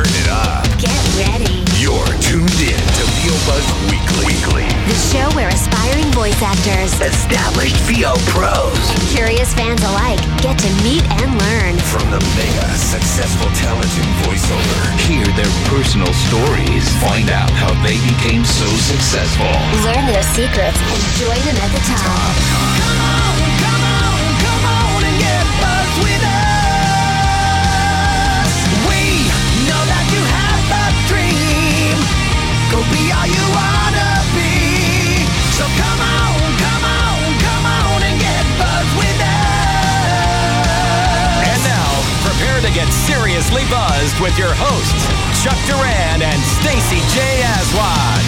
turn it up. Get ready. You're tuned in to VO Buzz Weekly. Weekly. The show where aspiring voice actors Established VO pros and curious fans alike get to meet and learn. from the mega successful talent in voiceover. Hear their personal stories. Find out how they became so successful. Learn their secrets and join them at the top. And seriously buzzed with your hosts, Chuck Duran and Stacey J. Aswad.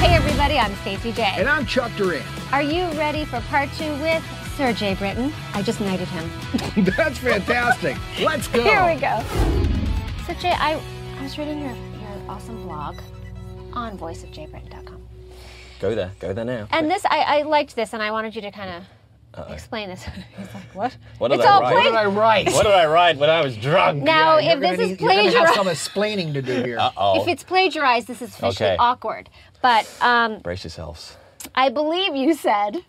Hey everybody, I'm Stacey J. And I'm Chuck Duran. Are you ready for part two with Sir Jay Britton? I just knighted him. That's fantastic. Let's go. Here we go. So Jay, I, I was reading your, your awesome blog on voiceofjaybritton.com. Go there, go there now. And this, I, I liked this and I wanted you to kind of explain this. He's like, what? What did it's I all write? What did I write? What did I write when I was drunk? Now, Yeah, if this is need- You're have plagiarized, some explaining to do here. Uh-oh. if it's plagiarized, this is officially Okay. awkward. But um, brace yourselves. I believe you said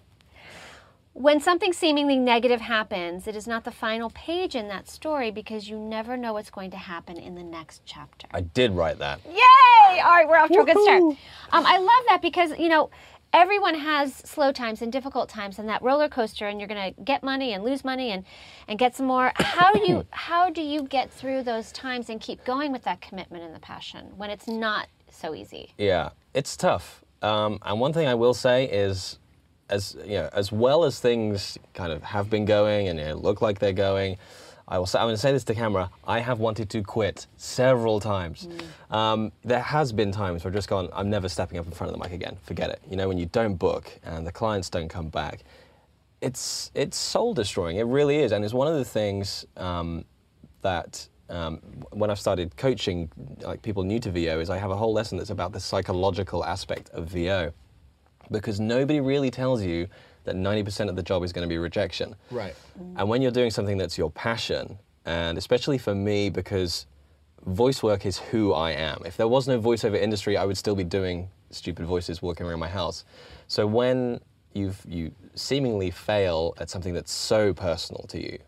when something seemingly negative happens, it is not the final page in that story because you never know what's going to happen in the next chapter. I did write that. Yay! All right, we're off to a good start. Um, I love that because, you know, everyone has slow times and difficult times and that roller coaster and you're going to get money and lose money and, and get some more. How do you how do you get through those times and keep going with that commitment and the passion when it's not so easy? Yeah, it's tough. Um, and one thing I will say is, as you know, as well as things kind of have been going and you know, look like they're going, I will say, I'm going to say this to camera. I have wanted to quit several times. Um, there has been times where I've just gone, I'm never stepping up in front of the mic again. Forget it. You know, when you don't book and the clients don't come back, it's it's soul destroying. It really is, and it's one of the things um, that um, when I've started coaching like people new to VO is I have a whole lesson that's about the psychological aspect of VO, because nobody really tells you that 90% of the job is going to be rejection. Right. And when you're doing something that's your passion, and especially for me, because voice work is who I am. If there was no voiceover industry, I would still be doing stupid voices walking around my house. So when you've, you seemingly fail at something that's so personal to you,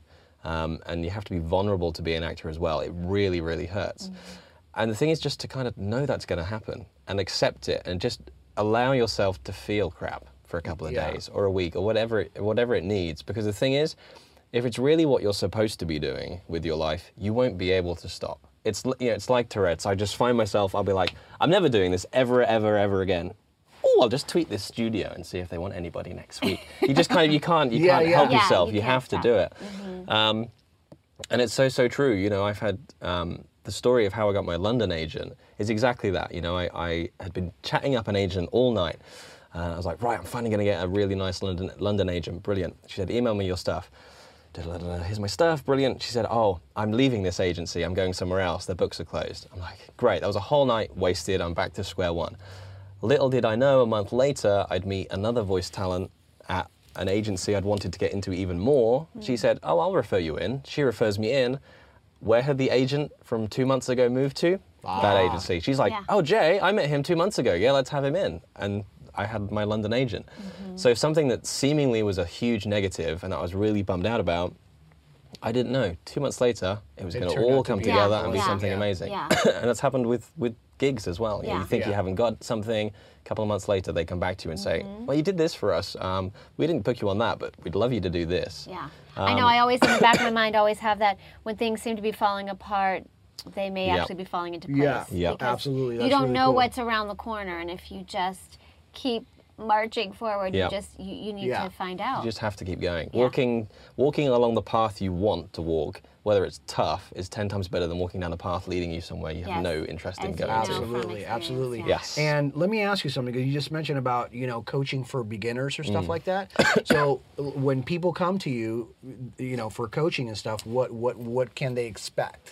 um, and you have to be vulnerable to be an actor as well, it really, really hurts. And the thing is just to kind of know that's going to happen and accept it and just allow yourself to feel crap for a couple of Yeah. days or a week or whatever it, whatever it needs. Because the thing is, if it's really what you're supposed to be doing with your life, you won't be able to stop. It's you know, it's like Tourette's. I just find myself, I'll be like, I'm never doing this ever, ever, ever again. Oh, I'll just tweet this studio and see if they want anybody next week. You just kind of you can't you Yeah, can't yeah. help Yeah, yourself. you You, have stop. to do it. Um, and it's so so true. You know, I've had um, the story of how I got my London agent is exactly that. You know, I, I had been chatting up an agent all night. Uh, I was like, right, I'm finally going to get a really nice London London agent. Brilliant. She said, email me your stuff. Here's my stuff. Brilliant. She said, oh, I'm leaving this agency. I'm going somewhere else. Their books are closed. I'm like, great. That was a whole night wasted. I'm back to square one. Little did I know, a month later, I'd meet another voice talent at an agency I'd wanted to get into even more. She said, Oh, I'll refer you in. She refers me in. Where had the agent from two months ago moved to? That ah. agency. She's like, Yeah. Oh, Jay, I met him two months ago. Yeah, let's have him in. And I had my London agent. Mm-hmm. So something that seemingly was a huge negative and that I was really bummed out about, I didn't know. Two months later, it was going to all come together Yeah, and be yeah. something Yeah. amazing. Yeah. and that's happened with, with gigs as well. You, know, you think you haven't got something, a couple of months later, they come back to you and say, Mm-hmm. Well, you did this for us. Um, we didn't book you on that, but we'd love you to do this. Yeah. I Um, know I always, in the back of my mind, always have that when things seem to be falling apart, they may Yep. actually be falling into place. Yeah, Yeah. because absolutely. You don't really know cool. what's around the corner, and if you just keep marching forward, Yeah. you just you, you need Yeah. to find out. You just have to keep going. Yeah. Walking, walking along the path you want to walk, whether it's tough, is ten times better than walking down a path leading you somewhere you have Yes. no interest in going know to. Absolutely, absolutely. yeah. Yes. And let me ask you something because you just mentioned about you know coaching for beginners or stuff Mm. like that. so when people come to you, you know, for coaching and stuff, what what what can they expect?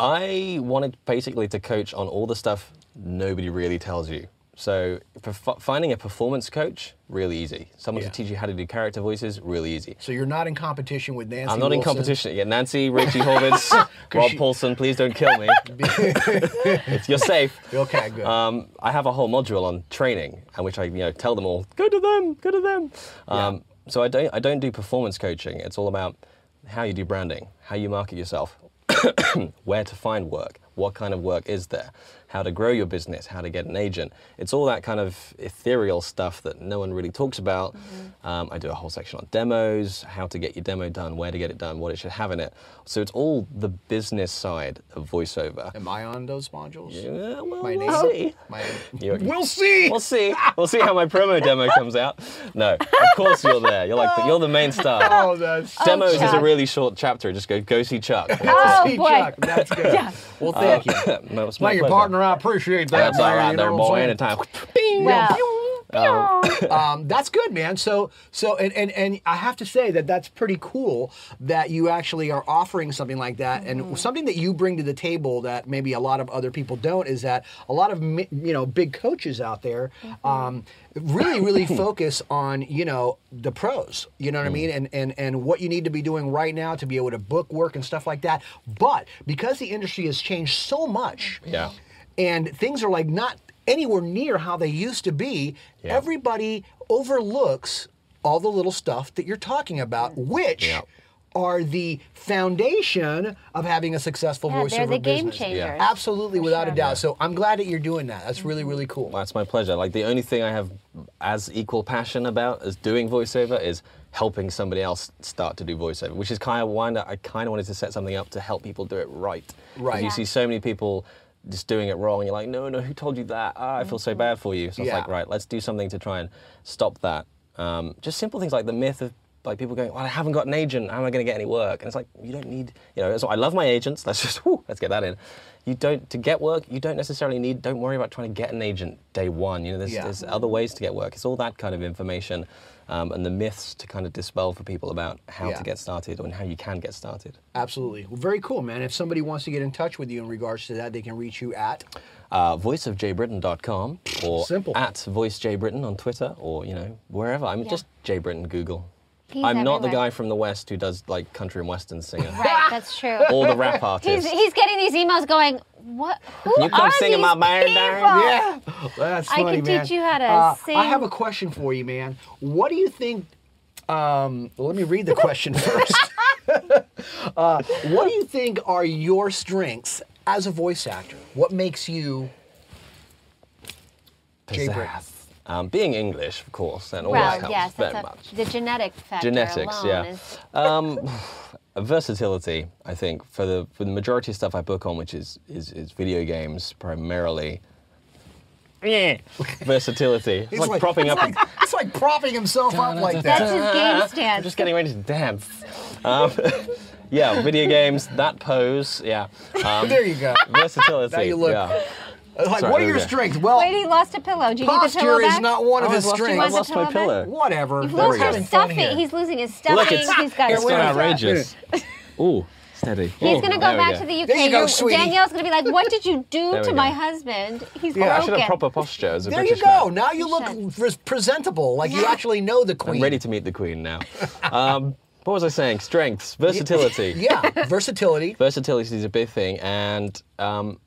I wanted basically to coach on all the stuff nobody really tells you So for f- finding a performance coach, really easy. Someone Yeah. to teach you how to do character voices, really easy. So you're not in competition with Nancy. I'm not in competition. Yeah, Nancy, Rachie Horvitz, Rob she- Paulsen, please don't kill me. You're safe. Okay, good. Um, I have a whole module on training, and which I you know tell them all go to them, go to them. Um, So I don't I don't do performance coaching. It's all about how you do branding, how you market yourself, where to find work, what kind of work is there, how to grow your business, how to get an agent. It's all that kind of ethereal stuff that no one really talks about. Mm-hmm. Um, I do a whole section on demos, how to get your demo done, where to get it done, what it should have in it. So it's all the business side of voiceover. Am I on those modules? Yeah, well, My we'll name? see. My, we'll see. We'll see. We'll see how my promo demo comes out. No, of course you're there. You're like the, you're the main star. Oh, that's Demos is a really short chapter. Just go go see Chuck. Oh, See, boy. Chuck, That's good. Yeah. Well, thank you. no, it's my Well, your pleasure. partner, I appreciate that. That's all man, right you there, know boy. Anytime. Well, um, that's good, man. So, so, and, and and I have to say that that's pretty cool that you actually are offering something like that, and something that you bring to the table that maybe a lot of other people don't is that a lot of you know big coaches out there. Um, really really focus on you know the pros you know what i mean and, and and what you need to be doing right now to be able to book work and stuff like that but because the industry has changed so much Yeah. And things are like not anywhere near how they used to be, Yeah. everybody overlooks all the little stuff that you're talking about, which Yeah. are the foundation of having a successful Yeah, voiceover they're the game business. changers. Yeah. Absolutely, without a sure. doubt. So I'm glad that you're doing that. That's really, mm-hmm. really cool. That's my pleasure. Like the only thing I have as equal passion about as doing voiceover is helping somebody else start to do voiceover, which is kind of why I kind of wanted to set something up to help people do it right. 'Cause Right. Because you see so many people just doing it wrong. You're like, no, no, who told you that? Ah, I feel so bad for you. So it's Yeah. like, right, let's do something to try and stop that. Um, just simple things like the myth of like people going, well, I haven't got an agent. How am I going to get any work? And it's like, you don't need, you know. So I love my agents. Let's just, whew, let's get that in. You don't to get work. You don't necessarily need. Don't worry about trying to get an agent day one. You know, there's, Yeah. there's other ways to get work. It's all that kind of information um, and the myths to kind of dispel for people about how Yeah. to get started and how you can get started. Absolutely. Well, very cool, man. If somebody wants to get in touch with you in regards to that, they can reach you at. uh, voiceofjaybritton.com or Simple. at voicejbritain on Twitter or you know wherever. I'm Yeah. just Jay Britton Google. He's I'm not the everywhere. guy from the West who does like country and western singer. Right, that's true. All the rap He's, artists. he's getting these emails going, what? Who you come are sing in these my band, Darren? people?" Yeah, that's I funny, can man. teach you how to Uh, sing. I have a question for you, man. What do you think? Um, well, let me read the question first. uh, what do you think are your strengths as a voice actor? What makes you? Jay Britton. Pizzazz. Um, being English, of course, that always Well, helps yes, very that's a, much. the genetic factor Genetics, alone yeah. is Um, versatility, I think, for the for the majority of stuff I book on, which is is, is video games primarily. Yeah. versatility. It's He's like, propping it's up. Like, it's like propping himself up like that. that's that. his game I'm stance. just getting ready to dance. Um, yeah, video games, that pose, yeah. Um, There you go. versatility. Now you look- Yeah. Like, Sorry, what are your we go. strengths? Well, Wait, he lost a pillow. Do you need the posture pillow is back? not one of Oh, his I've lost, strengths. I've lost my pillow back? Whatever. You've There lost we his go. stuffing. He's losing his stuffing. Look, it's, He's got it's where gone outrageous. Ooh, steady. He's Ooh, gonna go there we back to the UK. There you go, You're- sweetie. Danielle's gonna be like, "What did you do There we to my go. husband? He's Yeah, I I broken." should have proper posture as a There British you go. man. Now you You look pres- presentable, like you actually know the queen. I'm ready to meet the Queen now. Um, what was I saying? Strengths, versatility. Yeah, versatility. Versatility is a big thing, and um,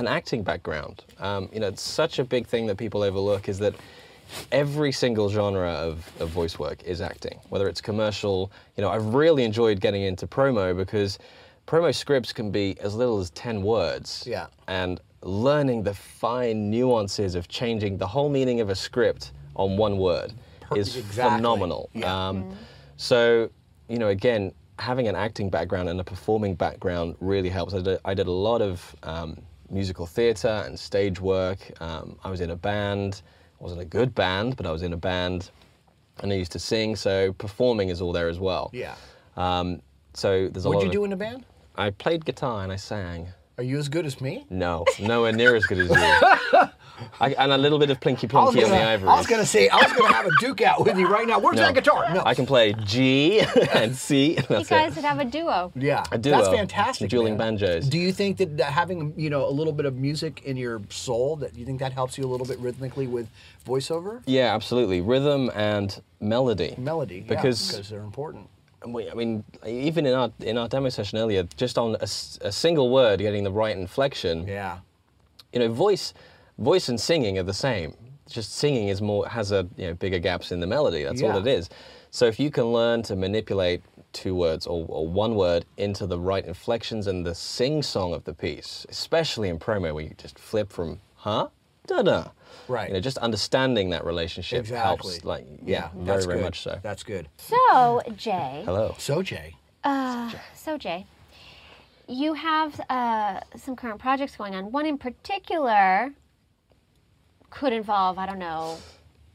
an acting background. Um, you know, it's such a big thing that people overlook is that every single genre of, of voice work is acting, whether it's commercial. You know, I've really enjoyed getting into promo because promo scripts can be as little as 10 words. Yeah. And learning the fine nuances of changing the whole meaning of a script on one word is exactly. phenomenal. Yeah. Um, So, you know, again, having an acting background and a performing background really helps. I did, I did a lot of um, musical theatre and stage work. Um, I was in a band. I wasn't a good band, but I was in a band, and I used to sing. So performing is all there as well. Yeah. Um, so there's a What'd lot. you do in a band? I played guitar and I sang. Are you as good as me? No, nowhere near as good as you. I, and a little bit of plinky I was, plonky on the ivory. I was gonna say I was gonna have a duke out with you right now. Where's No. that guitar? No, I can play G and C. And You that's guys it. would have a duo. Yeah, A duo, that's fantastic. dueling man. banjos. Do you think that, that having you know a little bit of music in your soul that you think that helps you a little bit rhythmically with voiceover Yeah, absolutely. Rhythm and melody. melody? yeah, Because because they're important. we, I mean, even in our in our demo session earlier, just on a single word getting the right inflection. Yeah, You know, voice, voice and singing are the same. Just singing is more has a you know bigger gaps in the melody. That's all it is. So if you can learn to manipulate two words or, or one word into the right inflections and the sing song of the piece, especially in promo where you just flip from huh da da. Right. You know, just understanding that relationship exactly. helps. Like yeah, very that's very good. much so. That's good. So, Jay. Hello. So Jay, So, Jay, you have uh, some current projects going on. One in particular could involve, I don't know,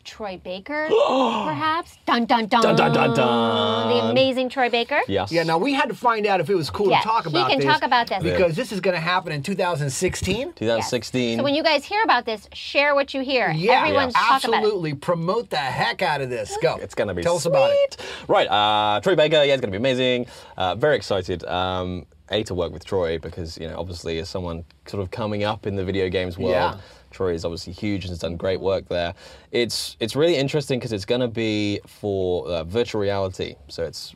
Troy Baker, perhaps. Dun dun dun. Dun, dun, dun, dun. The amazing Troy Baker. Yes. yeah. Now we had to find out if it was cool Yeah, to talk he about can this talk about this. because this is going to happen in 2016. Yes. 2016. So when you guys hear about this, share what you hear. Yeah, Everyone talk about it. absolutely. Promote the heck out of this. Go. It's gonna be Tell us about it. sweet. Right, uh, Troy Baker, yeah, it's gonna be amazing. Uh, very excited. Um, a to work with Troy because you know obviously as someone sort of coming up in the video games world, Yeah. Troy is obviously huge and has done great work there. It's it's really interesting because it's gonna be for uh, virtual reality, so it's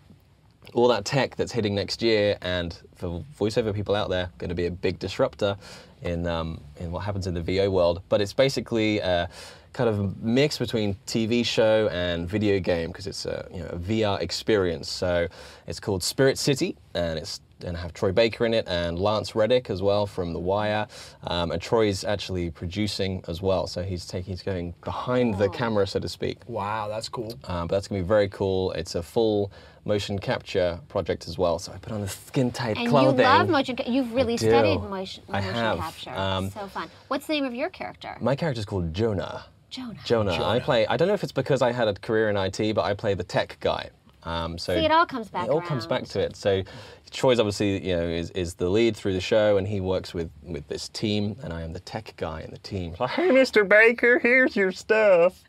all that tech that's hitting next year, and for voiceover people out there, going to be a big disruptor in um, in what happens in the VO world. But it's basically a kind of a mix between TV show and video game because it's a you know a VR experience. So it's called Spirit City, and it's going to have Troy Baker in it and Lance Reddick as well from The Wire, um, and Troy's actually producing as well. So he's taking he's going behind the camera, so to speak. Wow, that's cool. Um, but that's going to be very cool. It's a full motion capture project as well. So I put on the skin tight And clothing. you love motion. ca- You've really studied motion, I motion have. capture. Um, so fun. What's the name of your character? My character's called Jonah. Jonah. Jonah. I play. I don't know if it's because I had a career in IT, but I play the tech guy. Um, so See, it all comes back It all comes back to it. So Troy's obviously you know is, is the lead through the show, and he works with with this team, and I am the tech guy in the team. Like, hey, Mr. Baker, here's your stuff.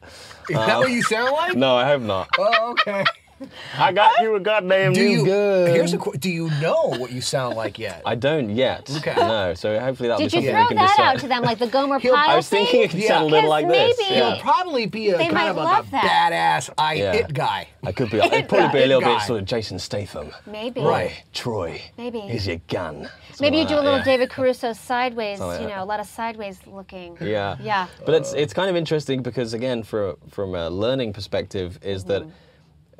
Is that what you sound like? No, I hope not. Oh, okay. I got you a goddamn Do new you? gun. Here's a. Do you know what you sound like yet? I don't yet. Okay. No, so hopefully that'll Did be you something throw we can that decide. out to them like the Gomer He'll- Pyle I was thinking it could Yeah. sound a little like Because this. maybe- Yeah. He'll probably be a They kind might of like love a that. badass I Yeah. it guy. I could be. It'd probably be a It little guy. bit sort of Jason Statham. Maybe. Right. Troy. Maybe. Here's your gun. Maybe you do a Something little like that, David Caruso sideways, Something like you that. know, a lot of sideways looking. Yeah. Yeah. But it's it's kind of interesting because again, for from a learning perspective, is that mm-hmm.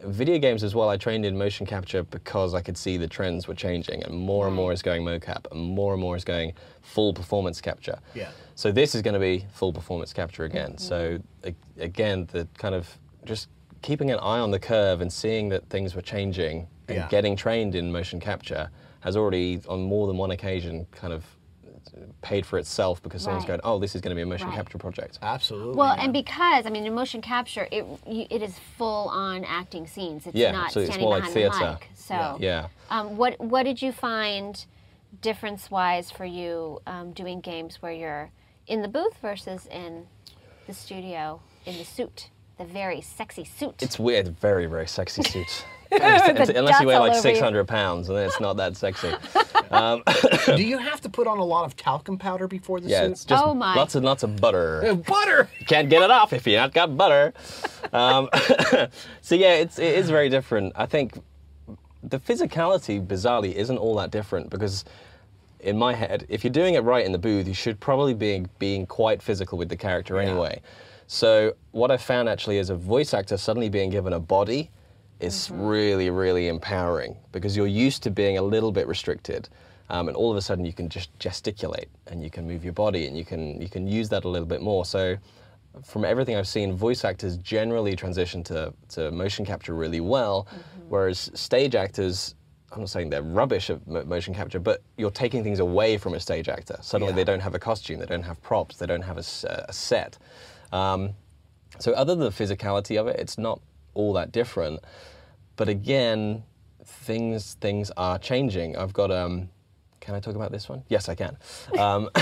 Video games as well. I trained in motion capture because I could see the trends were changing, and more and mm. more is going mocap, and more and more is going full performance capture. Yeah. So this is going to be full performance capture again. So mm. again, the kind of just keeping an eye on the curve and seeing that things were changing and Yeah. getting trained in motion capture has already, on more than one occasion, kind of paid for itself because someone's Right. going, "Oh, this is going to be a motion Right. capture project." Absolutely. Well, yeah. and because I mean, in motion capture, it you, it is full on acting scenes. It's Yeah, not absolutely. It's standing more like behind the mic. So, Yeah. Um, what what did you find difference wise for you um, doing games where you're in the booth versus in the studio in the suit, the very sexy suit? It's weird, very very sexy suits. The Unless you weigh like over you. 600 pounds, and then it's not that sexy. do you have to put on a lot of talcum powder before the Yeah, suit? it's just Oh, my. lots and lots of butter. Uh, butter. You can't get it off if you not got butter. Um, so yeah, it's it is very different. I think the physicality, bizarrely, isn't all that different because in my head, if you're doing it right in the booth, you should probably be being quite physical with the character anyway. So what I found actually is a voice actor, suddenly being given a body is really, really empowering because you're used to being a little bit restricted. Um, and all of a sudden you can just gesticulate and you can move your body and you can you can use that a little bit more. So from everything I've seen, voice actors generally transition to, to motion capture really well, whereas stage actors, I'm not saying they're rubbish at mo- motion capture, but you're taking things away from a stage actor. Suddenly Yeah. they don't have a costume, they don't have props, they don't have a set. Um, so other than the physicality of it, it's not all that different. But again, things things are changing. I've got um, Can I talk about this one? Yes, I can. Um,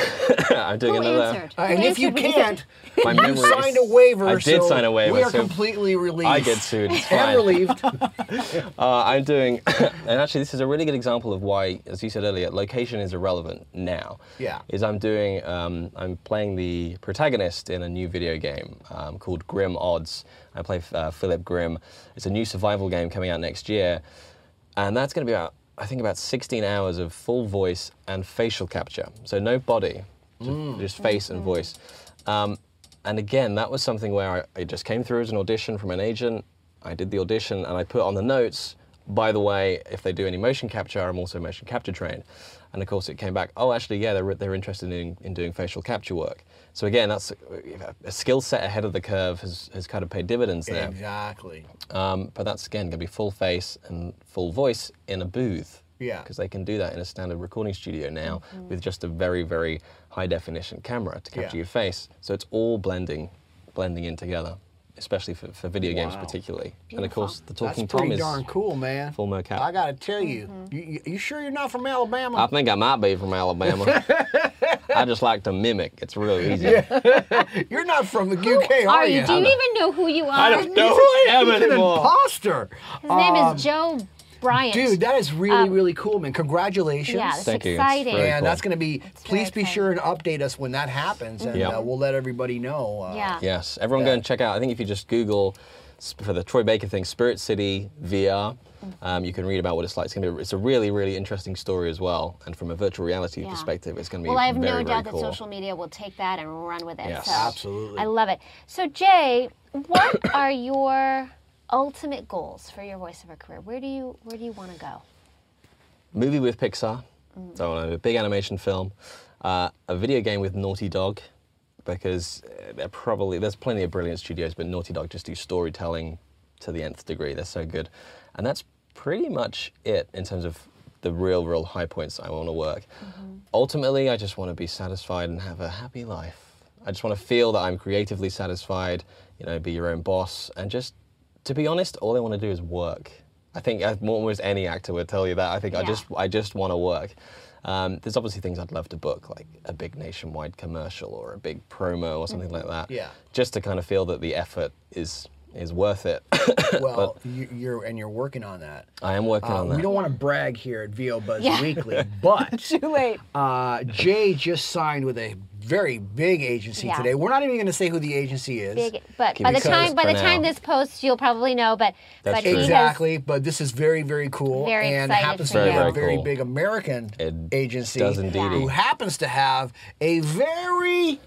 I'm doing Who another. answered? Uh, and if you can't, My you memory is- signed a waiver. I did so sign a waiver, We are so completely relieved. I get sued. It's and fine. relieved. Uh, I'm doing, and actually, this is a really good example of why, as you said earlier, location is irrelevant now. Yeah. Is I'm doing, um, I'm playing the protagonist in a new video game um, called Grim Odds. I play uh, Philip Grimm. It's a new survival game coming out next year, and that's going to be about, I think, about 16 hours of full voice and facial capture. So no body, just, Mm. just face and voice. Um, and again, that was something where I, it just came through as an audition from an agent. I did the audition and I put on the notes, by the way, if they do any motion capture, I'm also motion capture trained. And of course, it came back, oh, actually, yeah, they're, they're interested in, in doing facial capture work. So again, that's a, a skill set ahead of the curve has, has kind of paid dividends there. exactly. Um, but that's again going to be full face and full voice in a booth. Yeah. Because they can do that in a standard recording studio now Mm-hmm. with just a very, very high definition camera to capture Yeah. your face. So it's all blending, blending in together, especially for, for video games Wow. particularly. And of course, the That's talking pretty Tom is. darn cool, man. full mocap. I gotta tell you, Mm-hmm. you, you, you sure you're not from Alabama? I think I might be from Alabama. I just like to mimic. It's real easy. you're not from the UK, Are are you? Do you even know who you are? I don't know who I am an anymore. imposter. His name is Joe Bryant. Dude, that is really, really cool, man. Congratulations. Um, yeah, that's Thank exciting. very and cool. that's going to be, very please be exciting. sure and update us when that happens, and Yep. uh, we'll let everybody know. Uh, Yeah. Yes, everyone go and check out. I think if you just Google for the Troy Baker thing, Spirit City VR, um, you can read about what it's like. It's gonna be. It's a really, really interesting story as well. And from a virtual reality Yeah. perspective, it's gonna be Well, I have very, no very doubt cool. that social media will take that and run with it. Yes. so Absolutely. I love it. So, Jay, what are your ultimate goals for your voiceover career? Where do you Where do you want to go? movie with Pixar, so I want a big animation film, uh, a video game with Naughty Dog, because uh, they're probably there's plenty of brilliant studios, but Naughty Dog just do storytelling to the nth degree. They're so good, and that's pretty much it in terms of the real, real high points I want to work. Ultimately, I just want to be satisfied and have a happy life. I just want to feel that I'm creatively satisfied. You know, be your own boss, and just to be honest, all I want to do is work. I think uh, almost any actor would tell you that. I think I just I just want to work. Um, there's obviously things I'd love to book, like a big nationwide commercial or a big promo or something like that. Yeah. Just to kind of feel that the effort is is worth it. Well, you, you're and you're working on that. I am working Uh, on that. we don't want to brag here at VO Buzz Yeah. Weekly, but Too late. uh, Jay just signed with a very big agency Yeah. today. We're not even going to say who the agency is. Big, but Keep by the time by the now. time this posts, you'll probably know. But That's but true. Exactly, but this is very, very cool, Very and excited happens for to be a Very, very very cool. big American It agency does indeed. who happens to have a very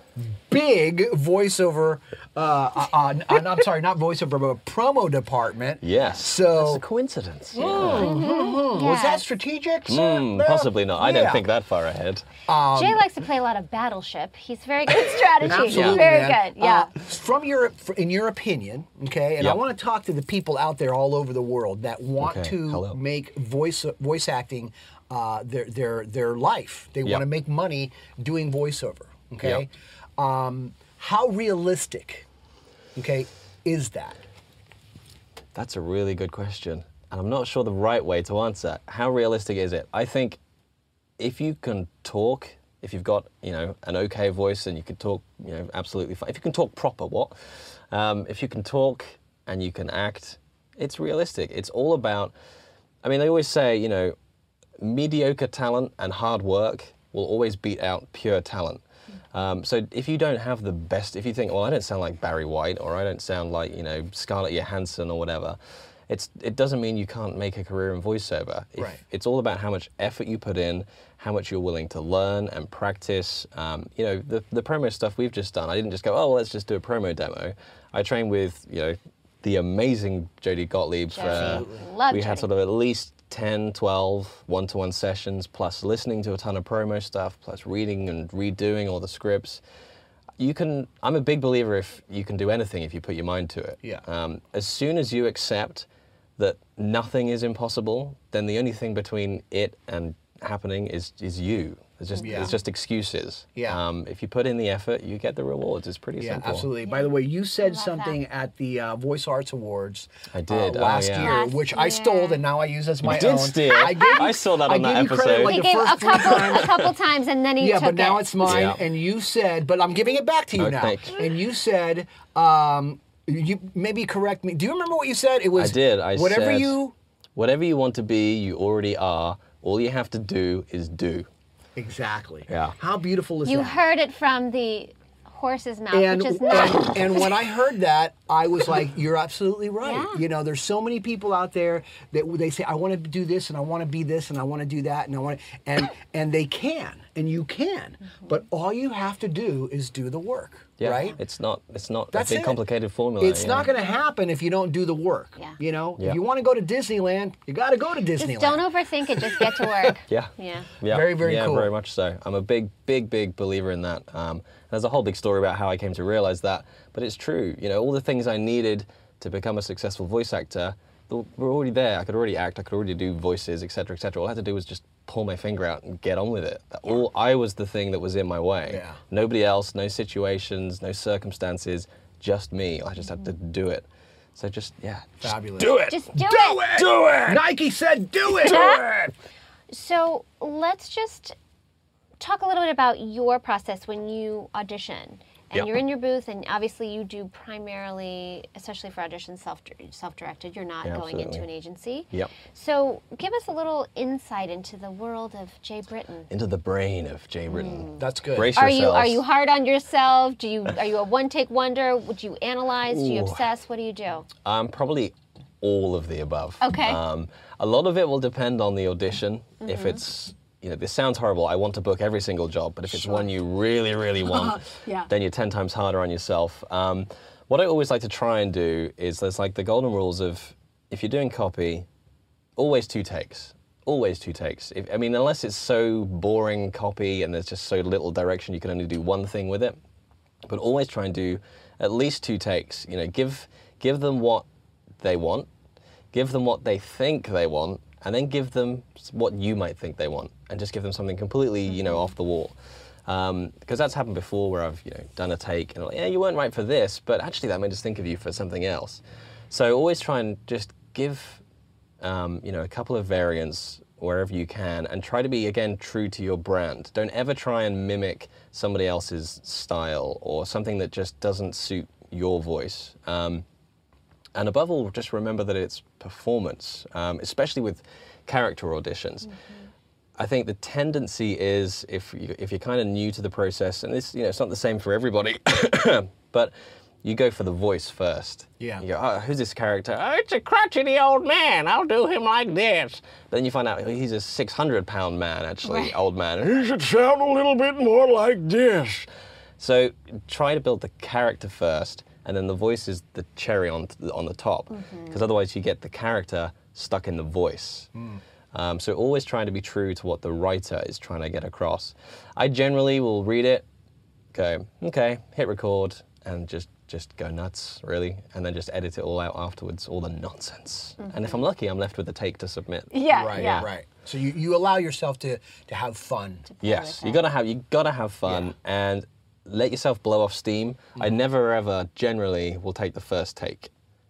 big voiceover. Uh, uh, uh, I'm sorry, not voiceover, but a promo department. Yes. So That's a coincidence. Yeah. Hmm, was that strategic? Mm, possibly not. I Yeah. don't think that far ahead. Jay likes to play a lot of Battleship. He's very good at strategy. Absolutely, very man. good. Yeah. Uh, from your, in your opinion, okay, and I want to talk to the people out there all over the world that want Okay, to hello. make voice voice acting uh, their their their life. They Yep. want to make money doing voiceover. Okay, Yep. Um, how realistic, okay, is that? That's a really good question. And I'm not sure the right way to answer. How realistic is it? I think if you can talk, if you've got, you know, an okay voice and you can talk, you know, absolutely fine. If you can talk proper, what? Um, if you can talk and you can act, it's realistic. It's all about, I mean, they always say, you know, mediocre talent and hard work will always beat out pure talent. Um, so if you don't have the best, if you think, well, I don't sound like Barry White or I don't sound like you know Scarlett Johansson or whatever, it's it doesn't mean you can't make a career in voiceover. If- Right. It's all about how much effort you put in, how much you're willing to learn and practice. Um, you know, the the promo stuff we've just done. I didn't just go, oh, well, let's just do a promo demo. I trained with you know the amazing Jodie Gottlieb for. Jodie. Love we had sort of at least 10, 12 one to one sessions, plus listening to a ton of promo stuff, plus reading and redoing all the scripts. You can, I'm a big believer if you can do anything if you put your mind to it. Yeah. Um, as soon as you accept that nothing is impossible, then the only thing between it and happening is is you. It's just Yeah. it's just excuses. Yeah. Um, if you put in the effort, you get the rewards. It's pretty Yeah, simple. absolutely. By the way, you said love something at the uh, Voice Arts Awards. I did. uh, Oh, last yeah. year, Last which I stole and now I use as my did own. steal. I, gave I saw that I on that gave you credit episode. like he gave first a couple times. a couple times and then he Yeah, took but now it's mine, Yeah. and you said, but I'm giving it back to you Oh, now. thank you. And you said, um, you maybe correct me. Do you remember what you said? It was I was did. I whatever said, you whatever you want to be, you already are. All you have to do is do. Exactly. Yeah. How beautiful is You that? You heard it from the horse's mouth, and, which is not. and, and when I heard that, I was like, "You're absolutely right." Yeah. You know, there's so many people out there that they say, "I want to do this, and I want to be this, and I want to do that, and I want to," and and they can, and you can, Mm-hmm. but all you have to do is do the work, Yeah. right? It's not. It's not That's a big it. complicated formula. It's you not going to happen if you don't do the work. Yeah. You know, Yeah. if you want to go to Disneyland, you got to go to Disneyland. Just don't overthink it. Just get to work. Yeah. Yeah. Yeah. Very, very yeah, cool. very much so. I'm a big, big, big believer in that. Um, there's a whole big story about how I came to realize that, but it's true. You know, all the things I needed to become a successful voice actor were already there. I could already act. I could already do voices, etc., etc. All I had to do was just pull my finger out and get on with it. All I was the thing that was in my way. Yeah. Nobody else. No situations. No circumstances. Just me. I just had to mm-hmm. do it. So just yeah. just Fabulous. do it. Just do, it. do it. Nike said, "Do it." So let's just talk a little bit about your process when you audition. And Yep. you're in your booth, and obviously you do primarily, especially for auditions, self self-directed. You're not Yeah, going into an agency. Yep. So give us a little insight into the world of Jay Britton. Into the brain of Jay Britton. That's good. Brace Are you are you hard on yourself? Do you are you a one take wonder? Would you analyze? Do you obsess? What do you do? Um, probably all of the above. Okay. Um, a lot of it will depend on the audition. Mm-hmm. If it's, you know, this sounds horrible. I want to book every single job, but if it's one you really, really want, Yeah. then you're 10 times harder on yourself. Um, what I always like to try and do is there's like the golden rules of if you're doing copy, always two takes. Always two takes. If, I mean, unless it's so boring copy and there's just so little direction, you can only do one thing with it but always try and do at least two takes. You know, give give them what they want, give them what they think they want, and then give them what you might think they want, and just give them something completely, you know, off the wall. Because that's happened before, where I've you know done a take and like, yeah, you weren't right for this, but actually that made us think of you for something else. So always try and just give um, you know, a couple of variants wherever you can and try to be again true to your brand. Don't ever try and mimic somebody else's style or something that just doesn't suit your voice. Um, and above all, just remember that it's performance, um, especially with character auditions. I think the tendency is if you, if you're kind of new to the process, and this you know it's not the same for everybody, but you go for the voice first. Yeah. You go, oh, who's this character? Oh, it's a crotchety old man. I'll do him like this. Then you find out he's a 600 pound man, actually, old man. He should sound a little bit more like this. So try to build the character first, and then the voice is the cherry on on the top, because otherwise you get the character stuck in the voice. Hmm. Um, so always trying to be true to what the writer is trying to get across. I generally will read it, go okay, hit record, and just just go nuts really, and then just edit it all out afterwards, all the nonsense. And if I'm lucky, I'm left with the take to submit. Yeah, Right, yeah. right. So you, you allow yourself to to have fun. Yes, you gotta have you gotta have fun Yeah. and let yourself blow off steam. I mm. never ever generally will take the first take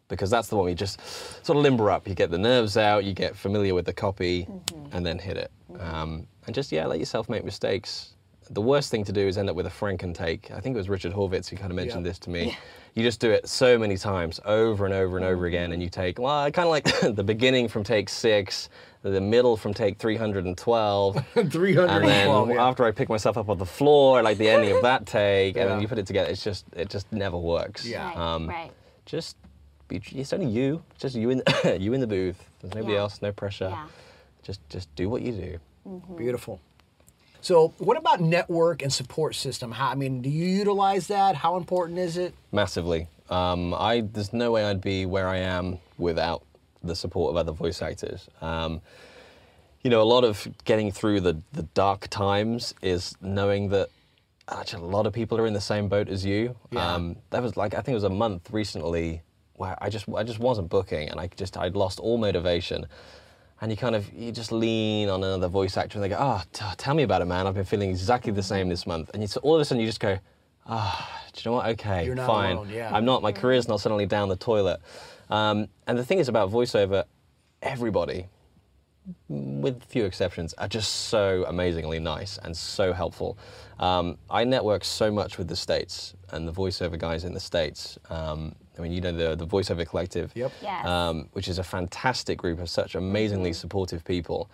because that's the one where you just sort of limber up. You get the nerves out, you get familiar with the copy, mm-hmm. and then hit it. Mm-hmm. Um, and just yeah, let yourself make mistakes. The worst thing to do is end up with a Franken take. I think it was Richard Horvitz who kind of mentioned this to me. You just do it so many times, over and over and over again, and you take well, kind of like the beginning from take six, the middle from take 312, 312. and then yeah. after I pick myself up off the floor, like the ending of that take, and then you put it together, it's just it just never works. Yeah. Right, Um, right. Just be. It's only you. Just you in you in the booth. There's nobody Yeah. else. No pressure. Yeah. Just just do what you do. Beautiful. So, what about network and support system? How, I mean, do you utilize that? How important is it? Massively. Um, I there's no way I'd be where I am without the support of other voice actors. Um, you know, a lot of getting through the, the dark times is knowing that actually a lot of people are in the same boat as you. Yeah. Um, that was like I think it was a month recently where I just I just wasn't booking and I just I'd lost all motivation. And you kind of you just lean on another voice actor, and they go, "Oh, t- tell me about it, man. I've been feeling exactly the same this month." And you, all of a sudden, you just go, "Ah, do you know what? Okay, fine. alone, yeah. I'm not. My career's not suddenly down the toilet." Um, and the thing is about voiceover, everybody, with few exceptions, are just so amazingly nice and so helpful. Um, I network so much with the States and the voiceover guys in the States. Um, I mean, you know, the, the voiceover collective, Yep. Yes. um, which is a fantastic group of such amazingly supportive people.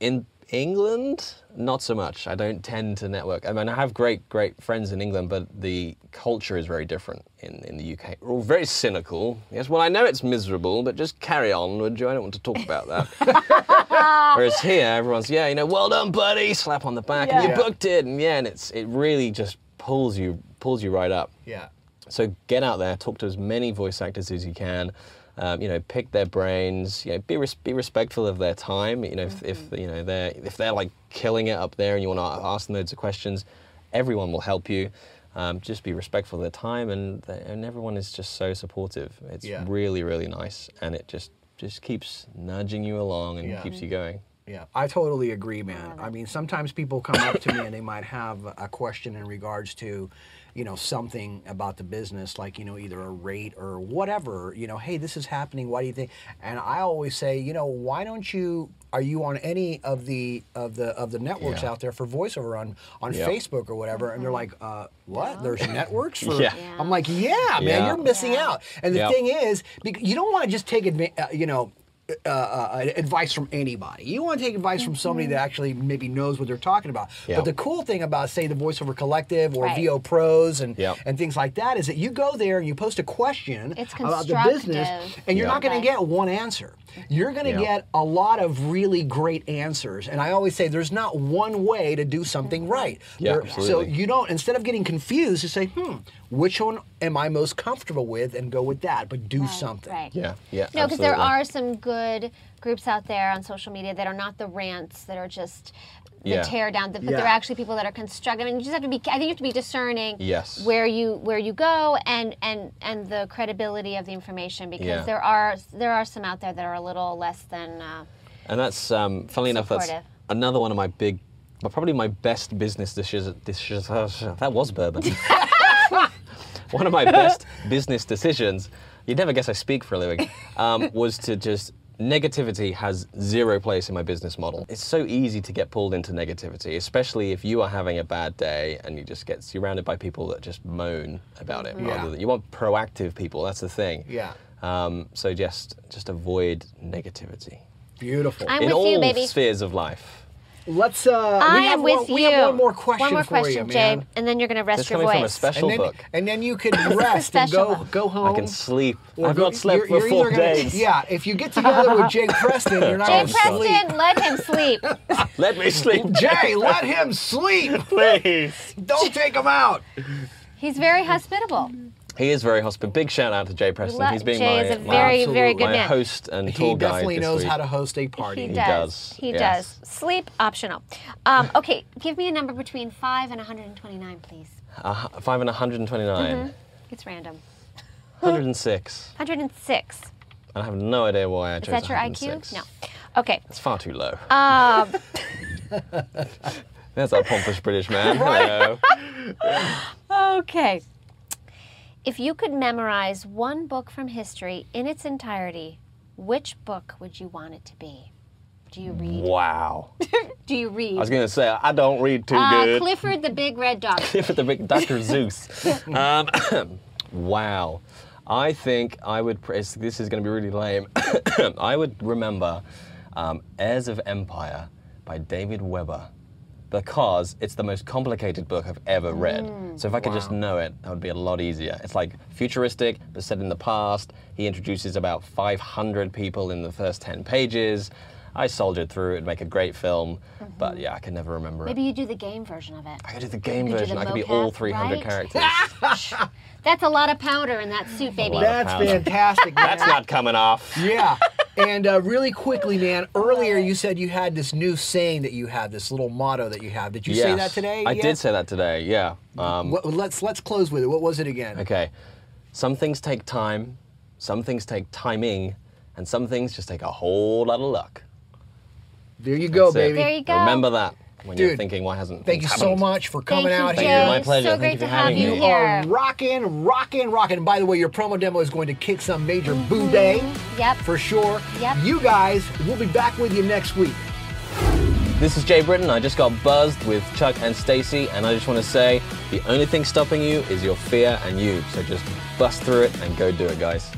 In England, not so much. I don't tend to network. I mean, I have great, great friends in England, but the culture is very different in, in the UK. We're all very cynical. Yes, well, I know it's miserable, but just carry on, would you? I don't want to talk about that. Whereas here, everyone's, yeah, you know, well done, buddy, slap on the back, and you Yeah. booked it, and yeah, and it's it really just pulls you pulls you right up. Yeah. So get out there, talk to as many voice actors as you can. Um, you know, pick their brains. You know, be res- be respectful of their time. You know, if, if you know they're if they're like killing it up there, and you want to ask them loads of questions, everyone will help you. Um, just be respectful of their time, and and everyone is just so supportive. It's Yeah. really really nice, and it just just keeps nudging you along and Yeah. keeps you going. Yeah, I totally agree, man. I mean, sometimes people come up to me and they might have a question in regards to, you know, something about the business, like, you know, either a rate or whatever, you know, hey, this is happening, why do you think? And I always say, you know, why don't you are you on any of the of the of the networks Yeah. out there for voiceover on on Yeah. Facebook or whatever? And they're like, uh, what? There's networks for Yeah. Yeah. I'm like, yeah, man, Yeah. you're missing Yeah. out. And the Yeah. thing is, bec- you don't want to just take adva- uh, you know, uh, uh, advice from anybody. You want to take advice from somebody that actually maybe knows what they're talking about. Yeah. But the cool thing about, say, the VoiceOver Collective or Right. VO Pros and Yeah. and things like that is that you go there and you post a question about the business, and you're Yeah. not going to get one answer. You're going to Yeah. get a lot of really great answers. And I always say there's not one way to do something right. Yeah, There- absolutely. So you don't instead of getting confused, you say, hmm, which one am I most comfortable with, and go with that. But do something. Right. Yeah, yeah. No, because there are some good groups out there on social media that are not the rants that are just the Yeah. tear down, but Yeah. they're actually people that are constructive. And you just have to be. I think you have to be discerning. Yes. Where you where you go and and and the credibility of the information because Yeah. there are there are some out there that are a little less than. Uh, And that's, um, funnily enough, that's another one of my big, but probably my best business decisions. decisions that was bourbon. one of my best business decisions, you'd never guess I speak for a living, um, was to just, negativity has zero place in my business model. It's so easy to get pulled into negativity, especially if you are having a bad day and you just get surrounded by people that just moan about it. Yeah. Rather than, you want proactive people, that's the thing. Yeah. Um, so just, just avoid negativity Beautiful. I'm in with all you, baby. spheres of life. Let's. Uh, I am with one, you. We have one more question One more for question, you, Jay, man. and then you're going to rest This your coming from a voice. special and then, book. and then you can rest and go book. go home. I can sleep. or I've go- not slept you're- for you're four either gonna- days. Yeah, if you get together with Jay Preston, you're not Jay going to sleep. Preston, let him sleep. Let me sleep. Jay, let him sleep. please. Don't take him out. He's very hospitable. He is very hospitable. Big shout out to Jay Preston. Lo- He's been Jay my, is a my- very, very good my man. host and tour guide. He definitely this knows week. how to host a party. He does, does. He yes. does. Sleep optional. Um, okay, give me a number between 5 and 129, please. Uh, five and 129. It's random. 106. 106. I have no idea why I Is chose that your 106. IQ? No. Okay. It's far too low. Um, There's our pompous British man. Hello. okay. If you could memorize one book from history in its entirety, which book would you want it to be? Do you read? Wow. Do you read? I was going to say, I don't read too uh, good. Clifford the Big Red Dog. Clifford the Big Dr. Seuss. Um, wow. I think I would. This is going to be really lame. I would remember um, Heirs of Empire by David Weber because it's the most complicated book I've ever read. Mm. so if I could just know it, that would be a lot easier. It's like futuristic, but set in the past. He introduces about 500 people in the first 10 pages. I soldiered through it, make a great film, but mm-hmm. yeah, I can never remember it. Maybe you do the game version of it. I could do the game You could do version. the I could be all 300 right? characters. That's a lot of powder in that suit, baby. That's fantastic, man. That's not coming off. Yeah. And uh, really quickly, man, earlier you said you had this new saying that you have, this little motto that you have. Did you say that today? I yet? did say that today. Yeah. Um, What, let's let's close with it. What was it again? okay. Some things take time. Some things take timing, and some things just take a whole lot of luck. There you go, That's it. baby. There you go. Remember that when you're Dude, thinking, why hasn't Thank you things so much for Thank coming you, out Jay. here. My pleasure. So Thank great you to for have having you me. You here. Oh, are rocking, rocking, rocking. And by the way, your promo demo is going to kick some major mm-hmm. boo day. Yep. For sure. Yep. You guys, we'll be back with you next week. This is Jay Britton. I just got buzzed with Chuck and Stacey, and I just want to say the only thing stopping you is your fear and you. So just bust through it and go do it, guys.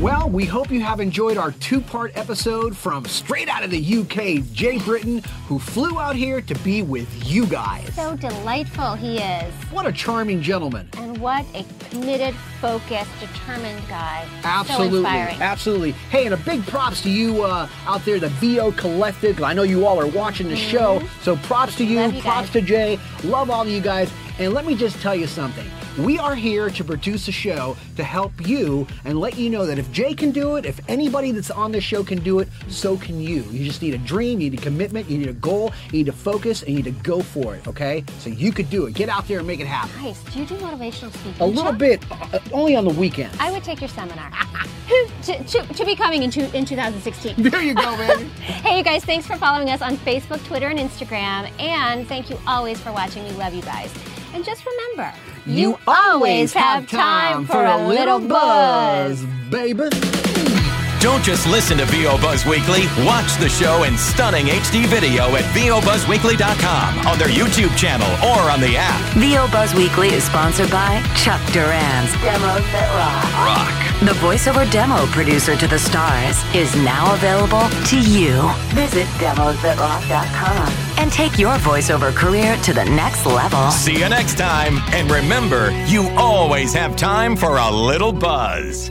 Well, we hope you have enjoyed our two part episode from straight out of the UK, Jay Britton, who flew out here to be with you guys. So delightful he is. What a charming gentleman. And what a committed, focused, determined guy. Absolutely. So inspiring. Absolutely. Hey, and a big props to you uh, out there, the VO Collective. I know you all are watching the show. So props to you, Mm-hmm. You props guys. to Jay. Love all of you guys. And let me just tell you something. We are here to produce a show to help you and let you know that if Jay can do it, if anybody that's on this show can do it, so can you. You just need a dream, you need a commitment, you need a goal, you need to focus, and you need to go for it, okay? So you could do it. Get out there and make it happen. Nice. Do you do motivational speaking? A little Chuck? bit, uh, only on the weekend. I would take your seminar. to, to, to be coming in, two, in 2016. There you go, baby. Hey, you guys, thanks for following us on Facebook, Twitter, and Instagram. And thank you always for watching. We love you guys. And just remember, You always have time for a little buzz, baby. Don't just listen to VO Buzz Weekly. Watch the show in stunning HD video at VOBuzzWeekly.com on their YouTube channel or on the app. VO Buzz Weekly is sponsored by Chuck Duran's Demos That Rock. Rock. The voiceover demo producer to the stars is now available to you. Visit demosthatrock.com and take your voiceover career to the next level. See you next time. And remember, you always have time for a little buzz.